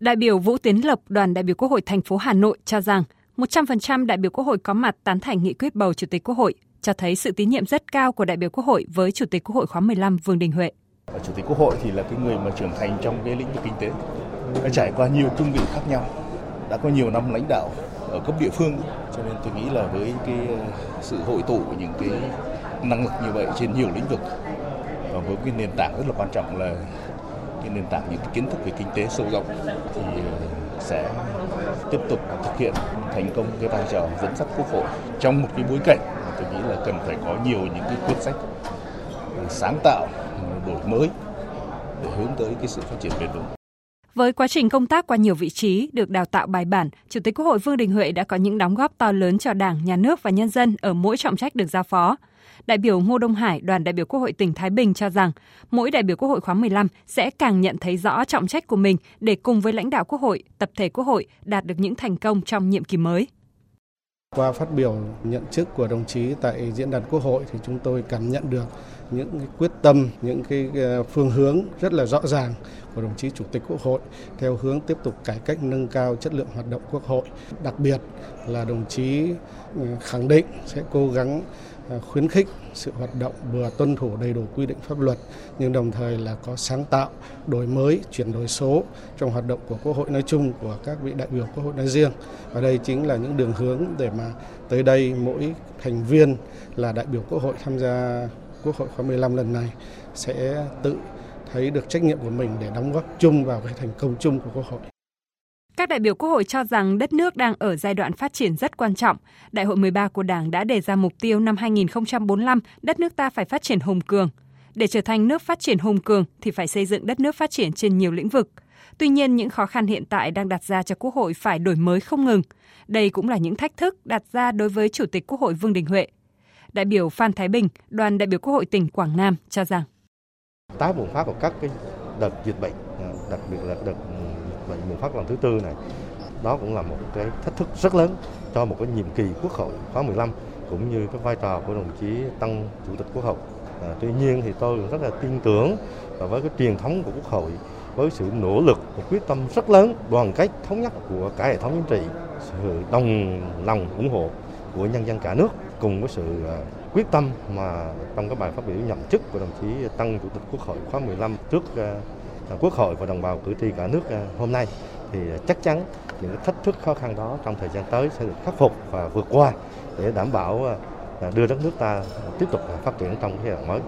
Đại biểu Vũ Tiến Lộc, đoàn đại biểu Quốc hội thành phố Hà Nội cho rằng 100% đại biểu Quốc hội có mặt tán thành nghị quyết bầu Chủ tịch Quốc hội, cho thấy sự tín nhiệm rất cao của đại biểu Quốc hội với Chủ tịch Quốc hội khóa 15 Vương Đình Huệ. Chủ tịch Quốc hội thì là cái người mà trưởng thành trong cái lĩnh vực kinh tế, đã trải qua nhiều cương vị khác nhau, đã có nhiều năm lãnh đạo ở cấp địa phương, cho nên tôi nghĩ là với cái ờ, sự hội tụ của những cái năng lực như vậy trên nhiều lĩnh vực và với cái nền tảng rất là quan trọng là cái nền tảng những kiến thức về kinh tế sâu rộng thì ờ, sẽ tiếp tục thực hiện thành công cái vai trò dẫn dắt quốc hội trong một cái bối cảnh mà tôi nghĩ là cần phải có nhiều những cái quyết sách ờ, sáng tạo ờ, đổi mới để hướng tới cái sự phát triển bền vững. Với quá trình công tác qua nhiều vị trí được đào tạo bài bản, Chủ tịch Quốc hội Vương Đình Huệ đã có những đóng góp to lớn cho Đảng, Nhà nước và nhân dân ở mỗi trọng trách được giao phó. Đại biểu Ngô Đông Hải, đoàn đại biểu Quốc hội tỉnh Thái Bình cho rằng, mỗi đại biểu Quốc hội khóa 15 sẽ càng nhận thấy rõ trọng trách của mình để cùng với lãnh đạo Quốc hội, tập thể Quốc hội đạt được những thành công trong nhiệm kỳ mới. Qua phát biểu nhận chức của đồng chí tại diễn đàn Quốc hội thì chúng tôi cảm nhận được những cái quyết tâm, những cái ờ, phương hướng rất là rõ ràng của đồng chí Chủ tịch Quốc hội theo hướng tiếp tục cải cách nâng cao chất lượng hoạt động Quốc hội. Đặc biệt là đồng chí ừ, khẳng định sẽ cố gắng à, khuyến khích sự hoạt động vừa tuân thủ đầy đủ quy định pháp luật nhưng đồng thời là có sáng tạo, đổi mới, chuyển đổi số trong hoạt động của Quốc hội nói chung của các vị đại biểu Quốc hội nói riêng. Và đây chính là những đường hướng để mà tới đây mỗi thành viên là đại biểu Quốc hội tham gia Quốc hội khóa 15 lần này sẽ tự thấy được trách nhiệm của mình để đóng góp chung vào cái thành công chung của Quốc hội. Các đại biểu Quốc hội cho rằng đất nước đang ở giai đoạn phát triển rất quan trọng. Đại hội 13 của Đảng đã đề ra mục tiêu năm 2045 đất nước ta phải phát triển hùng cường. Để trở thành nước phát triển hùng cường thì phải xây dựng đất nước phát triển trên nhiều lĩnh vực. Tuy nhiên, những khó khăn hiện tại đang đặt ra cho Quốc hội phải đổi mới không ngừng. Đây cũng là những thách thức đặt ra đối với Chủ tịch Quốc hội Vương Đình Huệ. Đại biểu Phan Thái Bình, đoàn đại biểu Quốc hội tỉnh Quảng Nam cho rằng tái bùng phát của các cái đợt dịch bệnh, à, đặc biệt là đợt ừ, bệnh bùng phát lần thứ tư này, đó cũng là một cái thách thức rất lớn cho một cái nhiệm kỳ Quốc hội khóa 15 cũng như cái vai trò của đồng chí Tăng Chủ tịch Quốc hội. À, tuy nhiên thì tôi rất là tin tưởng và với cái truyền thống của Quốc hội với sự nỗ lực và quyết tâm rất lớn, đoàn kết thống nhất của cả hệ thống chính trị, sự đồng lòng ủng hộ của nhân dân cả nước cùng với sự à, quyết tâm mà trong cái bài phát biểu nhậm chức của đồng chí Tăng Chủ tịch Quốc hội khóa 15 trước ờ, ờ, Quốc hội và đồng bào cử tri cả nước ờ, hôm nay, thì chắc chắn những thách thức khó khăn đó trong thời gian tới sẽ được khắc phục và vượt qua để đảm bảo đưa đất nước ta tiếp tục phát triển trong thế giai đoạn mới.